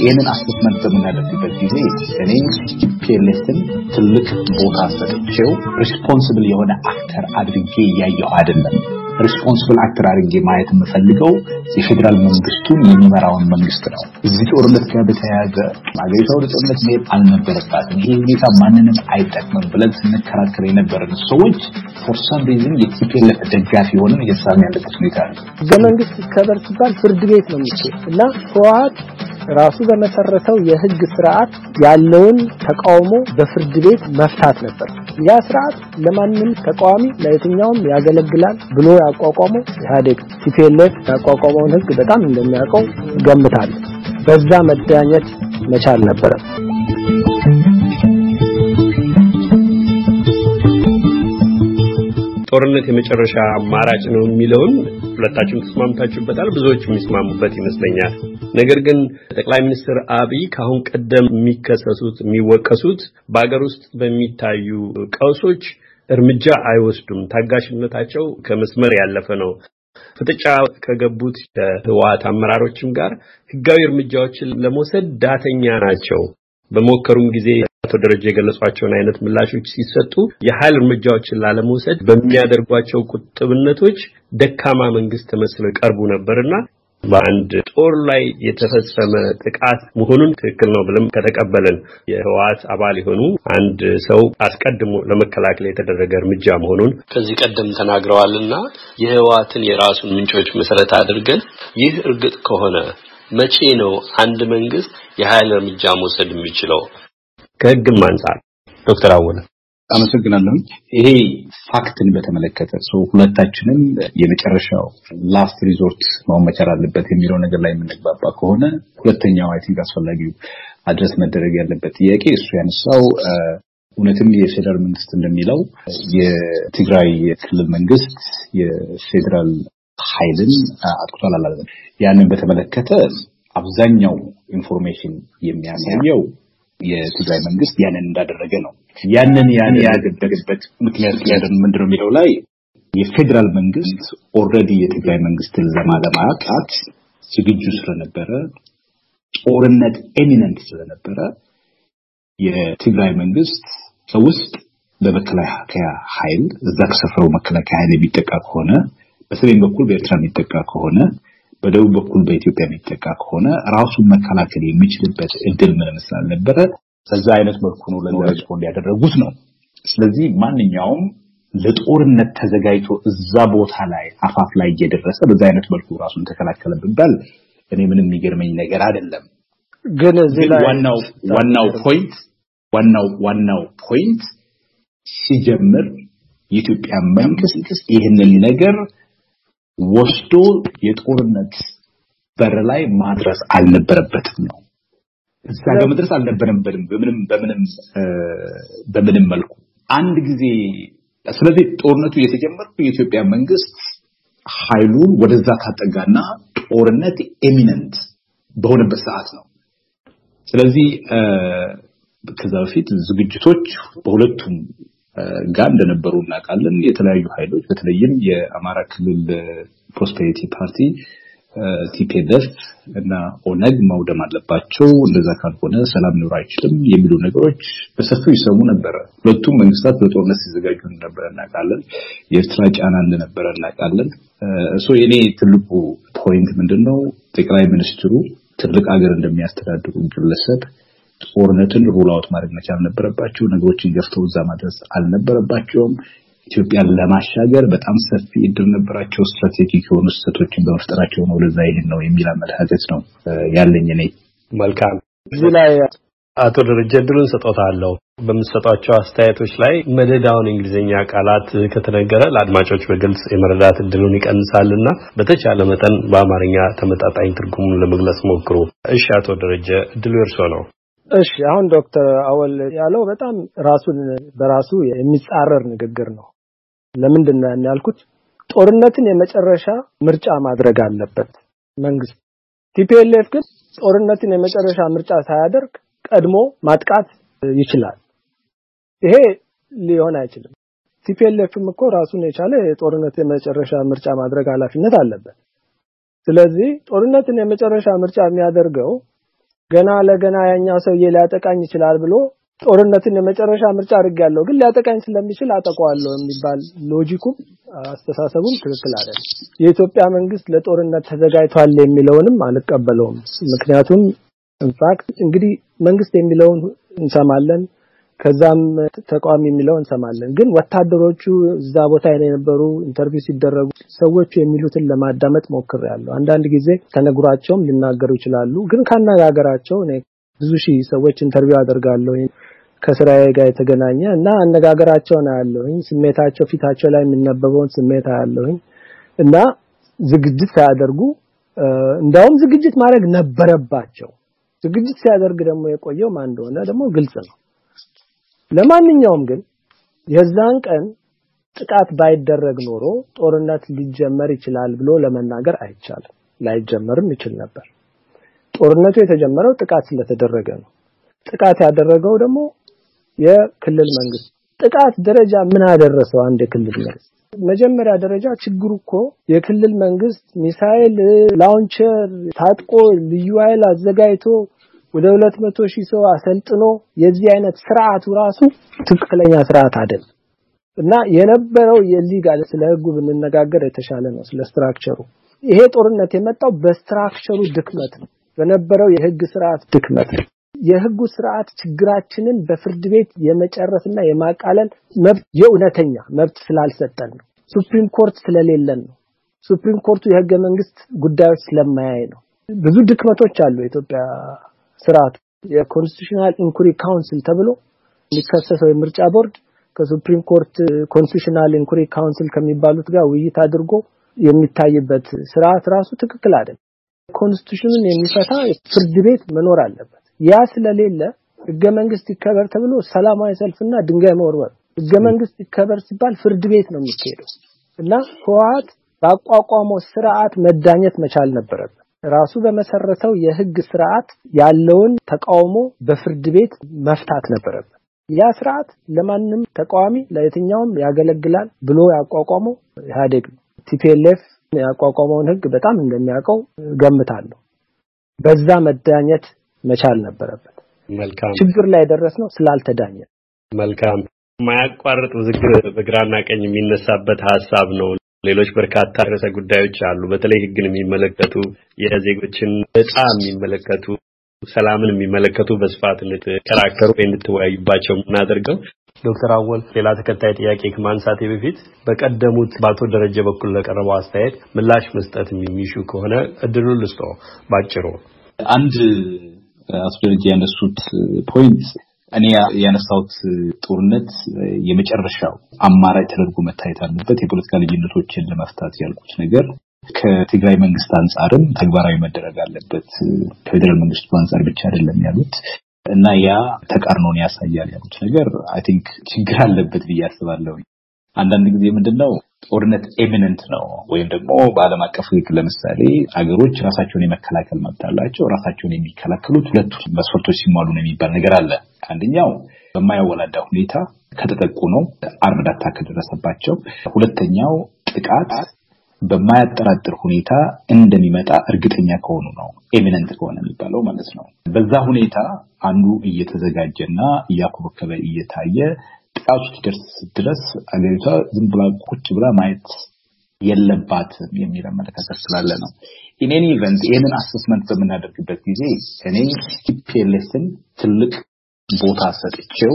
ይህንን assessment በምናደርግበት ጊዜ እኔ TPLF ን ትልቅ ቦታ ሰጥቼው responsible የሆነ actor አድርጌ እያየሁ አይደለም። responsible actor አድርጌ ማየት የምፈልገው የፌዴራል መንግስቱን የሚመራውን መንግስት ነው። እዚህ ጦርነት ጋር በተያያዘ ሀገሪቷ ወደ ጦርነት መሄድ አልነበረባትም፣ ይሄ ሁኔታ ማንንም አይጠቅምም ብለን ስንከራከር የነበረን ሰዎች for some reason የ TPLF ደጋፊ የሆንን እየተሰማ ያለበት ሁኔታ ነው። ህገ መንግስት ይከበር ሲባል ፍርድ ቤት ነው የሚችል እና ህወሓት ራሱ በመሰረተው የህግ ስርዓት ያለውን ተቃውሞ በፍርድ ቤት መፍታት ነበር። ያ ስርዓት ለማንም ተቃዋሚ ለየትኛውም ያገለግላል ብሎ ያቋቋመው ኢህአዴግ TPLF ያቋቋመውን ህግ በጣም እንደሚያውቀው ገምታለሁ። በዛ መዳኘት መቻል ነበረ። ጦርነት የመጨረሻ አማራጭ ነው የሚለውን ሁለታችሁም ተስማምታችሁበታል። ብዙዎች የሚስማሙበት ይመስለኛል። ነገር ግን ጠቅላይ ሚኒስትር አብይ ከአሁን ቀደም የሚከሰሱት የሚወቀሱት በሀገር ውስጥ በሚታዩ ቀውሶች እርምጃ አይወስዱም። ታጋሽነታቸው ከመስመር ያለፈ ነው። ፍጥጫ ከገቡት የህወሓት አመራሮችም ጋር ህጋዊ እርምጃዎችን ለመውሰድ ዳተኛ ናቸው። በሞከሩም ጊዜ አቶ ደረጃ የገለጿቸውን አይነት ምላሾች ሲሰጡ የኃይል እርምጃዎችን ላለመውሰድ በሚያደርጓቸው ቁጥብነቶች ደካማ መንግስት ተመስለው ቀርቡ ነበርና በአንድ ጦር ላይ የተፈጸመ ጥቃት መሆኑን ትክክል ነው ብለም ከተቀበልን የህወሓት አባል የሆኑ አንድ ሰው አስቀድሞ ለመከላከል የተደረገ እርምጃ መሆኑን ከዚህ ቀደም ተናግረዋልና የህወሓትን የራሱን ምንጮች መሰረት አድርገን ይህ እርግጥ ከሆነ መቼ ነው አንድ መንግስት የኃይል እርምጃ መውሰድ የሚችለው? ከህግም አንጻር ዶክተር አወል አመሰግናለሁ። ይሄ fact ን በተመለከተ ሁለታችንም የመጨረሻው last resort መሆን መቻል አለበት የሚለው ነገር ላይ የምንግባባ ከሆነ ሁለተኛው I think አስፈላጊው address መደረግ ያለበት ጥያቄ እሱ ያነሳው እውነትም የፌዴራል መንግስት እንደሚለው የትግራይ የክልል መንግስት የፌዴራል ኃይልን አጥቅቷል አላለም። ያንን በተመለከተ አብዛኛው information የሚያሳየው የትግራይ መንግስት ያንን እንዳደረገ ነው። ያንን ያን ያደረገበት ምክንያት ምንድነው የሚለው ላይ የፌዴራል መንግስት already የትግራይ መንግስትን ለማ ለማጥቃት ዝግጁ ስለነበረ ጦርነት imminent ስለነበረ የትግራይ መንግስት ከውስጥ በመከላከያ ኃይል እዛ ከሰፈረው መከላከያ ኃይል የሚጠቃ ከሆነ በሰሜን በኩል በኤርትራ የሚጠቃ ከሆነ በደቡብ በኩል በኢትዮጵያ የሚጠቃ ከሆነ ራሱን መከላከል የሚችልበት እድል ምንም ስላልነበረ በዛ አይነት መልኩ ነው ለዛ respond ያደረጉት ነው። ስለዚህ ማንኛውም ለጦርነት ተዘጋጅቶ እዛ ቦታ ላይ አፋፍ ላይ እየደረሰ በዛ አይነት መልኩ ራሱን ተከላከለ ቢባል እኔ ምንም የሚገርመኝ ነገር አይደለም። ግን እዚህ ላይ ዋናው ዋናው ፖይንት ዋናው ዋናው ፖይንት ሲጀምር የኢትዮጵያ መንግስት ይህንን ነገር ወስዶ የጦርነት በር ላይ ማድረስ አልነበረበትም ነው። እዛ ጋር መድረስ አልነበረበትም በምንም በምንም በምንም መልኩ አንድ ጊዜ ስለዚህ ጦርነቱ የተጀመረው የኢትዮጵያ መንግስት ኃይሉን ወደዛ ካጠጋና ጦርነት imminent በሆነበት ሰዓት ነው። ስለዚህ ከዛ በፊት ዝግጅቶች በሁለቱም ጋር እንደነበሩ እናውቃለን። የተለያዩ ኃይሎች በተለይም የአማራ ክልል Prosperity Party TPLF እና ኦነግ መውደም አለባቸው፣ እንደዛ ካልሆነ ሰላም ሊኖር አይችልም የሚሉ ነገሮች በሰፊው ይሰሙ ነበረ። ሁለቱም መንግስታት በጦርነት ሲዘጋጁ እንደነበረ እናውቃለን። የኤርትራ ጫና እንደነበረ እናውቃለን። እሱ የኔ ትልቁ point ምንድን ነው? ጠቅላይ ሚኒስትሩ ትልቅ ሀገር እንደሚያስተዳድሩ ግለሰብ ጦርነትን rule out ማድረግ መቻል ነበረባቸው። ነገሮችን ገፍተው እዛ ማድረስ አልነበረባቸውም። ኢትዮጵያን ለማሻገር በጣም ሰፊ እድል ነበራቸው። strategic የሆኑ ስህተቶችን በመፍጠራቸው ነው ወደዛ ይሄን ነው የሚል አመለካከት ነው ያለኝ እኔ። መልካም። እዚህ ላይ አቶ ደረጀ እድሉን እሰጦታለሁ። በምትሰጧቸው አስተያየቶች ላይ መደዳውን እንግሊዝኛ ቃላት ከተነገረ ለአድማጮች በግልጽ የመረዳት እድሉን ይቀንሳልና በተቻለ መጠን በአማርኛ ተመጣጣኝ ትርጉሙን ለመግለጽ ሞክሩ። እሺ፣ አቶ ደረጀ እድሉ እርሶ ነው። እሺ አሁን ዶክተር አወል ያለው በጣም ራሱን በራሱ የሚጻረር ንግግር ነው። ለምንድን ነው ያልኩት? ጦርነትን የመጨረሻ ምርጫ ማድረግ አለበት መንግስት። TPLF ግን ጦርነትን የመጨረሻ ምርጫ ሳያደርግ ቀድሞ ማጥቃት ይችላል። ይሄ ሊሆን አይችልም። ቲፒኤልኤፍም እኮ ራሱን የቻለ የጦርነት የመጨረሻ ምርጫ ማድረግ ኃላፊነት አለበት። ስለዚህ ጦርነትን የመጨረሻ ምርጫ የሚያደርገው ገና ለገና ያኛው ሰውዬ ሊያጠቃኝ ይችላል ብሎ ጦርነትን የመጨረሻ ምርጫ አድርጌያለሁ ግን ሊያጠቃኝ ስለሚችል አጠቃዋለሁ የሚባል ሎጂኩም አስተሳሰቡም ትክክል አይደለም። የኢትዮጵያ መንግስት ለጦርነት ተዘጋጅቷል የሚለውንም አልቀበለውም። ምክንያቱም in fact እንግዲህ መንግስት የሚለውን እንሰማለን፣ ከዛም ተቃዋሚ የሚለው እንሰማለን። ግን ወታደሮቹ እዛ ቦታ የነበሩ interview ሲደረጉ ሰዎቹ የሚሉትን ለማዳመጥ ሞክሬያለሁ። አንዳንድ ጊዜ ተነግሯቸውም ሊናገሩ ይችላሉ። ግን ካነጋገራቸው እኔ ብዙ ሺህ ሰዎች interview አደርጋለሁ ከስራዬ ጋር የተገናኘ እና አነጋገራቸውን አያለሁኝ። ስሜታቸው ፊታቸው ላይ የሚነበበውን ስሜት አያለሁኝ እና ዝግጅት ሳያደርጉ እንዳውም ዝግጅት ማድረግ ነበረባቸው። ዝግጅት ሲያደርግ ደግሞ የቆየው ማን እንደሆነ ደግሞ ግልጽ ነው። ለማንኛውም ግን የዛን ቀን ጥቃት ባይደረግ ኖሮ ጦርነት ሊጀመር ይችላል ብሎ ለመናገር አይቻልም። ላይጀመርም ይችል ነበር። ጦርነቱ የተጀመረው ጥቃት ስለተደረገ ነው። ጥቃት ያደረገው ደግሞ የክልል መንግስት። ጥቃት ደረጃ ምን አደረሰው? አንድ የክልል መንግስት መጀመሪያ ደረጃ ችግሩ እኮ የክልል መንግስት ሚሳኤል launcher ታጥቆ ልዩ ኃይል አዘጋጅቶ ወደ ሁለት መቶ ሺህ ሰው አሰልጥኖ የዚህ አይነት ስርዓቱ ራሱ ትክክለኛ ስርዓት አይደለም እና የነበረው የ legal ስለ ህጉ ብንነጋገር የተሻለ ነው። ስለ structure ኡ ይሄ ጦርነት የመጣው በ structure ኡ ድክመት ነው፣ በነበረው የህግ ስርዓት ድክመት ነው። የህጉ ስርዓት ችግራችንን በፍርድ ቤት የመጨረስና የማቃለል መብት የእውነተኛ መብት ስላልሰጠን ነው። supreme court ስለሌለን ነው። supreme court ኡ የህገ መንግስት ጉዳዮች ስለማያይ ነው። ብዙ ድክመቶች አሉ የኢትዮጵያ ስርዓት። የ constitutional inquiry council ተብሎ የሚከሰሰው የምርጫ ቦርድ ከ supreme court constitutional inquiry council ከሚባሉት ጋር ውይይት አድርጎ የሚታይበት ስርዓት ራሱ ትክክል አይደለም። constitution ን የሚፈታ ፍርድ ቤት መኖር አለበት። ያ ስለሌለ ህገ መንግስት ይከበር ተብሎ ሰላማዊ ሰልፍና ድንጋይ መወርወር፣ ህገ መንግስት ይከበር ሲባል ፍርድ ቤት ነው የሚካሄደው እና ህወሓት ባቋቋመው ስርዓት መዳኘት መቻል ነበረበት። ራሱ በመሰረተው የህግ ስርዓት ያለውን ተቃውሞ በፍርድ ቤት መፍታት ነበረበት። ያ ስርዓት ለማንም ተቃዋሚ ለየትኛውም ያገለግላል ብሎ ያቋቋመው ኢህአዴግ ነው። ቲፒኤልኤፍ ያቋቋመውን ህግ በጣም እንደሚያውቀው ገምታለሁ። በዛ መዳኘት መቻል ነበረበት። መልካም ችግር ላይ የደረስነው ስላልተዳኘ። መልካም የማያቋርጥ ውዝግብ በግራና ቀኝ የሚነሳበት ሀሳብ ነው። ሌሎች በርካታ ርዕሰ ጉዳዮች አሉ። በተለይ ህግን የሚመለከቱ የዜጎችን እጣ የሚመለከቱ ሰላምን የሚመለከቱ በስፋት እንድትከራከሩ ወይ እንድትወያዩባቸው የምናደርገው ዶክተር አወል ሌላ ተከታይ ጥያቄ ከማንሳቴ በፊት በቀደሙት በአቶ ደረጀ በኩል ለቀረበው አስተያየት ምላሽ መስጠት የሚሹ ከሆነ እድሉን ልስጦ ባጭሩ። አንድ አቶ ደረጀ ያነሱት ፖይንት እኔ ያነሳሁት ጦርነት የመጨረሻው አማራጭ ተደርጎ መታየት አለበት፣ የፖለቲካ ልዩነቶችን ለመፍታት ያልኩት ነገር ከትግራይ መንግስት አንጻርም ተግባራዊ መደረግ አለበት፣ ከፌዴራል መንግስቱ አንጻር ብቻ አይደለም ያሉት እና ያ ተቃርኖን ያሳያል ያሉት ነገር I think ችግር አለበት ብዬ አስባለሁ። አንዳንድ ጊዜ ምንድነው ጦርነት imminent ነው ወይም ደግሞ በዓለም አቀፍ ሕግ ለምሳሌ አገሮች ራሳቸውን የመከላከል መብት አላቸው። ራሳቸውን የሚከላከሉት ሁለቱ መስፈርቶች ሲሟሉ ነው የሚባል ነገር አለ። አንደኛው በማያወላዳ ሁኔታ ከተጠቁ ነው፣ armed attack ከደረሰባቸው። ሁለተኛው ጥቃት በማያጠራጥር ሁኔታ እንደሚመጣ እርግጠኛ ከሆኑ ነው imminent ከሆነ የሚባለው ማለት ነው። በዛ ሁኔታ አንዱ እየተዘጋጀና እያኮበከበ እየታየ ጥቃቱ እስኪደርስ ድረስ አገሪቷ ዝም ብላ ቁጭ ብላ ማየት የለባትም የሚል አመለካከት ስላለ ነው። in any event ይህንን assessment በምናደርግበት ጊዜ እኔ ቲፒኤልኤፍን ትልቅ ቦታ ሰጥቼው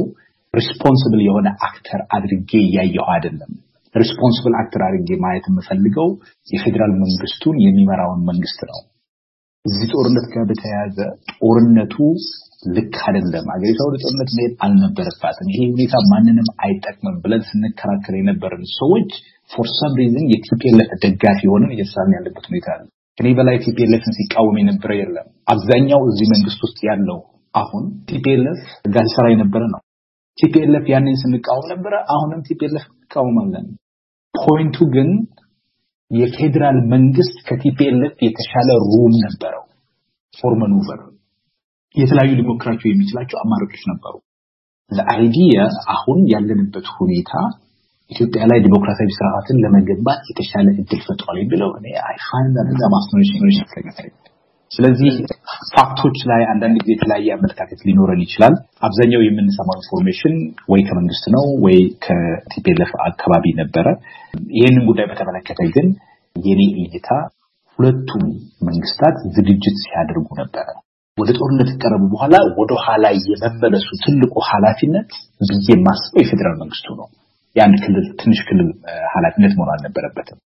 responsible የሆነ actor አድርጌ እያየሁ አይደለም። responsible actor አድርጌ ማየት የምፈልገው የፌዴራል መንግስቱን የሚመራውን መንግስት ነው። እዚህ ጦርነት ጋር በተያያዘ ጦርነቱ ልክ አይደለም፣ አገሪቷ ወደ ጦርነት መሄድ አልነበረባትም፣ ይሄ ሁኔታ ማንንም አይጠቅምም ብለን ስንከራከር የነበረን ሰዎች for some reason የቲፒኤልኤፍ ደጋፊ ሆነን እየተሳልን ያለበት ሁኔታ አለ። ከኔ በላይ ቲፒኤልኤፍን ሲቃወም የነበረ የለም። አብዛኛው እዚህ መንግስት ውስጥ ያለው አሁን ቲፒኤልኤፍ ጋር ሲሰራ የነበረ ነው። ቲፒኤልኤፍ ያንን ስንቃወም ነበረ፣ አሁንም ቲፒኤልኤፍ እንቃወማለን። point ኡ ግን የፌዴራል መንግስት ከቲፒኤልኤፍ የተሻለ room ነበረው for maneuver የተለያዩ ሊሞክራቸው የሚችላቸው አማራጮች ነበሩ። the idea አሁን ያለንበት ሁኔታ ኢትዮጵያ ላይ ዲሞክራሲያዊ ስርዓትን ለመገንባት የተሻለ እድል ፈጥሯል የሚለው እኔ I find that ማስኖሬሽን ስለዚህ fact ኦች ላይ አንዳንድ ጊዜ የተለያየ አመለካከት ሊኖረን ይችላል። አብዛኛው የምንሰማው information ወይ ከመንግስት ነው ወይ ከቲፒኤልኤፍ አካባቢ ነበረ። ይህንን ጉዳይ በተመለከተ ግን የኔ እይታ ሁለቱም መንግስታት ዝግጅት ሲያደርጉ ነበረ። ወደ ጦርነት ከቀረቡ በኋላ ወደ ኋላ የመመለሱ ትልቁ ኃላፊነት ብዬ የማስበው የፌዴራል መንግስቱ ነው። የአንድ ክልል ትንሽ ክልል ኃላፊነት መሆን አልነበረበትም።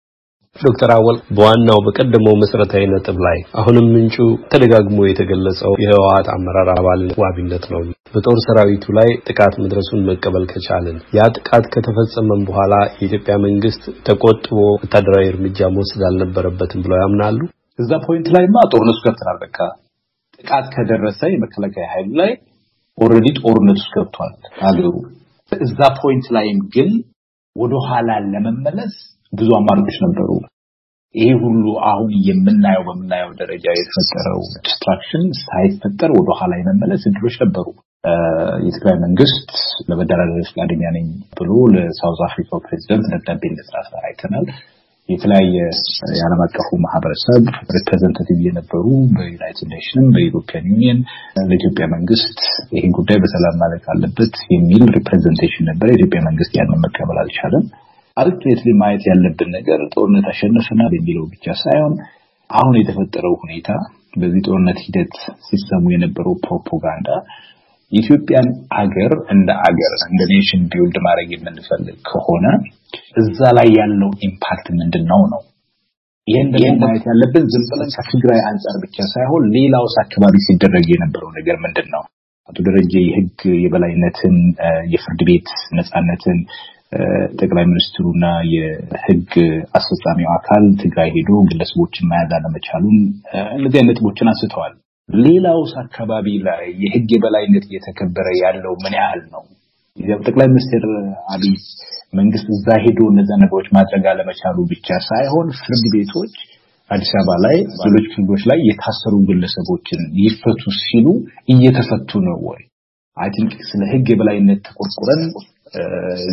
ዶክተር አወል በዋናው በቀደመው መሰረታዊ ነጥብ ላይ አሁንም ምንጩ ተደጋግሞ የተገለጸው የህወሓት አመራር አባል ዋቢነት ነው። በጦር ሰራዊቱ ላይ ጥቃት መድረሱን መቀበል ከቻልን ያ ጥቃት ከተፈጸመም በኋላ የኢትዮጵያ መንግስት ተቆጥቦ ወታደራዊ እርምጃ መውሰድ አልነበረበትም ብለው ያምናሉ? እዛ point ላይማ ጦርነቱ ገብተናል። በቃ ጥቃት ከደረሰ የመከላከያ ኃይል ላይ already ጦርነት ውስጥ ገብቷል አገሩ። እዛ point ላይም ግን ወደ ኋላ ለመመለስ ብዙ አማራጮች ነበሩ። ይሄ ሁሉ አሁን የምናየው በምናየው ደረጃ የተፈጠረው destruction ሳይፈጠር ወደ ኋላ የመመለስ እድሎች ነበሩ። የትግራይ መንግስት ለመደራደር ፈቃደኛ ነኝ ብሎ ለ South Africa ው ፕሬዚደንት ደብዳቤ እንደጻፈ አይተናል። የተለያየ የዓለም አቀፉ ማህበረሰብ representative የነበሩ በ United Nation ም በ European Union ለኢትዮጵያ መንግስት ይህን ጉዳይ በሰላም ማለት አለበት የሚል representation ነበረ። የኢትዮጵያ መንግስት ያንን መቀበል አልቻለም። ultimately ማየት ያለብን ነገር ጦርነት አሸንፈናል የሚለው ብቻ ሳይሆን አሁን የተፈጠረው ሁኔታ በዚህ ጦርነት ሂደት ሲሰሙ የነበረው ፕሮፓጋንዳ የኢትዮጵያን አገር እንደ አገር እንደ nation build ማድረግ የምንፈልግ ከሆነ እዛ ላይ ያለው impact ምንድን ነው ነው። ይህን ደግሞ ማየት ያለብን ዝም ብለን ከትግራይ አንጻር ብቻ ሳይሆን ሌላውስ አካባቢ ሲደረግ የነበረው ነገር ምንድን ነው? አቶ ደረጀ የህግ የበላይነትን የፍርድ ቤት ነፃነትን ጠቅላይ ሚኒስትሩና የህግ አስፈጻሚው አካል ትግራይ ሄዶ ግለሰቦችን መያዝ አለመቻሉን እነዚህ አይነት ነጥቦችን አንስተዋል። ሌላውስ አካባቢ ላይ የህግ የበላይነት እየተከበረ ያለው ምን ያህል ነው? ጠቅላይ ሚኒስትር አብይ መንግስት እዛ ሄዶ እነዛ ነገሮች ማድረግ አለመቻሉ ብቻ ሳይሆን ፍርድ ቤቶች አዲስ አበባ ላይ ሌሎች ክልሎች ላይ የታሰሩ ግለሰቦችን ይፈቱ ሲሉ እየተፈቱ ነው ወይ? I think ስለ ህግ የበላይነት ተቆርቁረን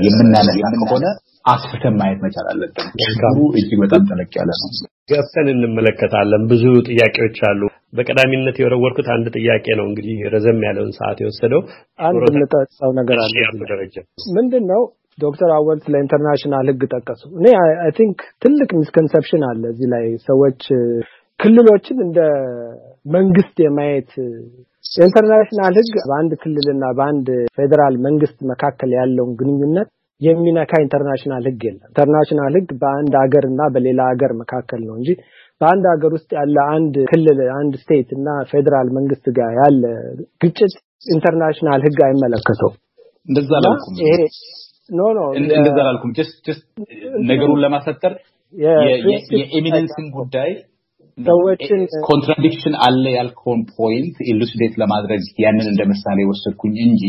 የምናነሳ ከሆነ አስፍተን ማየት መቻል አለብን። ችግሩ እጅግ በጣም ጠለቅ ያለ ነው። ገብተን እንመለከታለን። ብዙ ጥያቄዎች አሉ። በቀዳሚነት የወረወርኩት አንድ ጥያቄ ነው። እንግዲህ ረዘም ያለውን ሰዓት የወሰደው አንድ የምጠቅሰው ነገር አለ። ደረጃ ምንድን ነው? ዶክተር አወል ስለ international ህግ ጠቀሱ። እኔ I think ትልቅ misconception አለ እዚህ ላይ ሰዎች ክልሎችን እንደ መንግስት የማየት የ international ህግ በአንድ ክልልና በአንድ ፌዴራል መንግስት መካከል ያለውን ግንኙነት የሚነካ international ህግ የለም። international ህግ በአንድ ሀገር እና በሌላ ሀገር መካከል ነው እንጂ በአንድ ሀገር ውስጥ ያለ አንድ ክልል አንድ state እና ፌዴራል መንግስት ጋር ያለ ግጭት international ህግ አይመለከተውም። እንደዛ አላልኩም። ይሄ no no እንደዛ አላልኩም። just just ነገሩን ለማሰጠር የ imminence ን ጉዳይ ሰዎችን contradiction አለ ያልከውን point elucidate ለማድረግ ያንን እንደ ምሳሌ ወሰድኩኝ እንጂ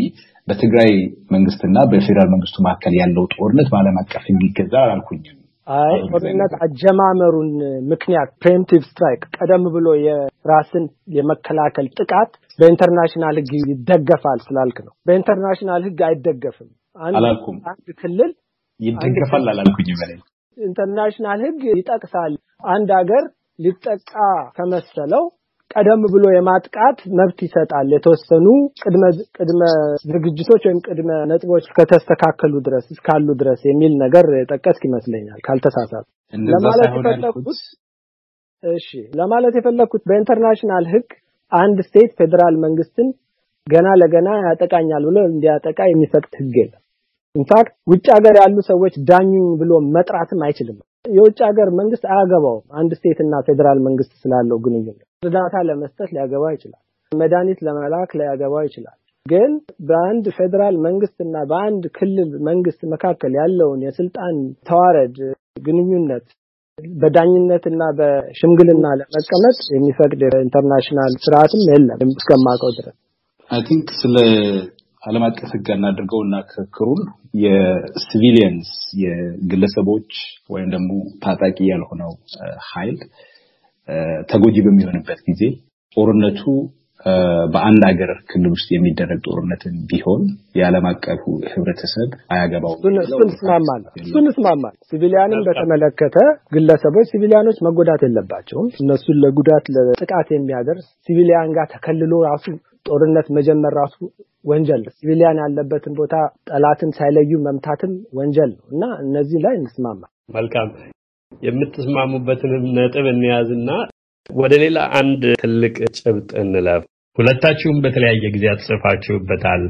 በትግራይ መንግስትና በፌዴራል መንግስቱ መካከል ያለው ጦርነት በዓለም አቀፍ የሚገዛ አላልኩኝም። አይ ጦርነት አጀማመሩን ምክንያት preemptive strike ቀደም ብሎ የራስን የመከላከል ጥቃት በ international ህግ ይደገፋል ስላልክ ነው። በ international ህግ አይደገፍም። አላልኩም። አንድ ክልል ይደገፋል አላልኩኝም። እኔ international ህግ ይጠቅሳል። አንድ ሀገር ሊጠቃ ከመሰለው ቀደም ብሎ የማጥቃት መብት ይሰጣል። የተወሰኑ ቅድመ ቅድመ ዝግጅቶች ወይም ቅድመ ነጥቦች ከተስተካከሉ ድረስ እስካሉ ድረስ የሚል ነገር ጠቀስክ ይመስለኛል ካልተሳሳትኩ። ለማለት የፈለኩት እሺ፣ ለማለት የፈለኩት በ international ህግ አንድ state ፌዴራል መንግስትን ገና ለገና ያጠቃኛል ብሎ እንዲያጠቃ የሚፈቅድ ህግ የለም። in fact ውጭ ሀገር ያሉ ሰዎች ዳኙኝ ብሎ መጥራትም አይችልም። የውጭ ሀገር መንግስት አያገባውም። አንድ state እና ፌዴራል መንግስት ስላለው ግንኙነት እርዳታ ለመስጠት ሊያገባ ይችላል። መድኃኒት ለመላክ ሊያገባ ይችላል። ግን በአንድ ፌዴራል መንግስት እና በአንድ ክልል መንግስት መካከል ያለውን የስልጣን ተዋረድ ግንኙነት በዳኝነት እና በሽምግልና ለመቀመጥ የሚፈቅድ international ስርዓትም የለም እስከማውቀው ድረስ። I think ስለ ዓለም አቀፍ ህግ እናድርገውና ክርክሩን የሲቪሊየንስ የግለሰቦች ወይም ደግሞ ታጣቂ ያልሆነው ኃይል ተጎጂ በሚሆንበት ጊዜ ጦርነቱ በአንድ ሀገር ክልል ውስጥ የሚደረግ ጦርነትን ቢሆን የዓለም አቀፉ ህብረተሰብ አያገባው። እሱን እስማማል እሱን እስማማል። ሲቪሊያንን በተመለከተ ግለሰቦች ሲቪሊያኖች መጎዳት የለባቸውም። እነሱን ለጉዳት ለጥቃት የሚያደርስ ሲቪሊያን ጋር ተከልሎ ራሱ ጦርነት መጀመር ራሱ ወንጀል ነው። ሲቪሊያን ያለበትን ቦታ ጠላትን ሳይለዩ መምታትም ወንጀል ነው እና እነዚህ ላይ እንስማማ። መልካም የምትስማሙበትንም ነጥብ እንያዝና ወደ ሌላ አንድ ትልቅ ጭብጥ እንለፍ። ሁለታችሁም በተለያየ ጊዜ ጽፋችሁበታል።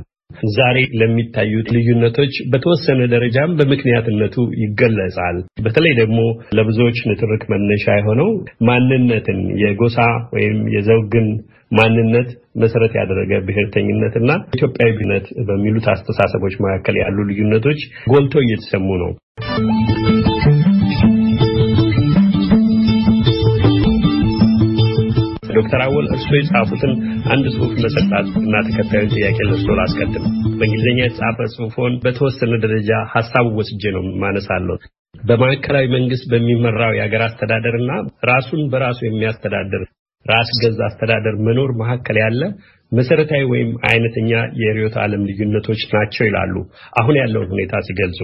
ዛሬ ለሚታዩት ልዩነቶች በተወሰነ ደረጃም በምክንያትነቱ ይገለጻል። በተለይ ደግሞ ለብዙዎች ንትርክ መነሻ የሆነው ማንነትን የጎሳ ወይም የዘውግን ማንነት መሰረት ያደረገ ብሔርተኝነትና ኢትዮጵያዊነት በሚሉት አስተሳሰቦች መካከል ያሉ ልዩነቶች ጎልተው እየተሰሙ ነው። ዶክተር አወል እርስዎ የጻፉትን አንድ ጽሁፍ መሰጣት እና ተከታዩን ጥያቄ ለእርስዎ ላስቀድም። በእንግሊዝኛ የተጻፈ ጽሁፎን በተወሰነ ደረጃ ሀሳቡ ወስጄ ነው ማነሳለሁ። በማዕከላዊ መንግስት በሚመራው የሀገር አስተዳደር እና ራሱን በራሱ የሚያስተዳድር ራስ ገዝ አስተዳደር መኖር መካከል ያለ መሰረታዊ ወይም አይነተኛ የርዕዮተ ዓለም ልዩነቶች ናቸው ይላሉ አሁን ያለውን ሁኔታ ሲገልጹ።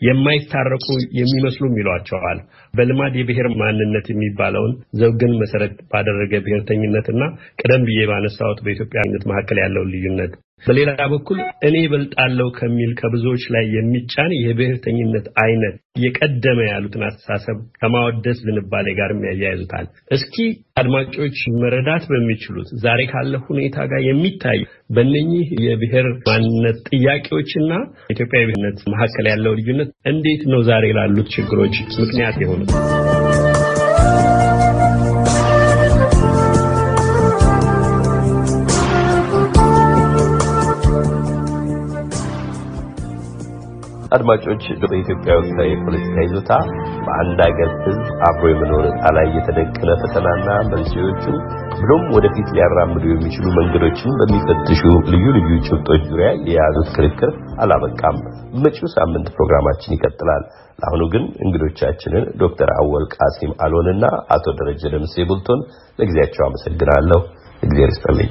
የማይታረቁ የሚመስሉም ይሏቸዋል። በልማድ የብሔር ማንነት የሚባለውን ዘውግን መሰረት ባደረገ ብሔርተኝነትና ቀደም ብዬ ባነሳሁት በኢትዮጵያዊነት መካከል ያለውን ልዩነት በሌላ በኩል እኔ በልጣለው ከሚል ከብዙዎች ላይ የሚጫን የብሔርተኝነት አይነት የቀደመ ያሉትን አስተሳሰብ ከማወደስ ዝንባሌ ጋርም ያያይዙታል። እስኪ አድማጮች መረዳት በሚችሉት ዛሬ ካለ ሁኔታ ጋር የሚታዩ በእነኚህ የብሔር ማንነት ጥያቄዎችና ኢትዮጵያዊነት መካከል ያለው ልዩነት እንዴት ነው ዛሬ ላሉት ችግሮች ምክንያት የሆኑት? አድማጮች በኢትዮጵያ ወቅታዊ የፖለቲካ ይዞታ በአንድ ሀገር ሕዝብ አብሮ የመኖር ዕጣ ላይ የተደቀነ ፈተናና መንስኤዎቹ ብሎም ወደፊት ሊያራምዱ የሚችሉ መንገዶችን በሚፈትሹ ልዩ ልዩ ጭብጦች ዙሪያ የያዙት ክርክር አላበቃም። መጪው ሳምንት ፕሮግራማችን ይቀጥላል። ለአሁኑ ግን እንግዶቻችንን ዶክተር አወል ቃሲም አሎንና አቶ ደረጀ ደምሴ ቡልቶን ለጊዜያቸው አመሰግናለሁ። እግዚአብሔር ይስጥልኝ።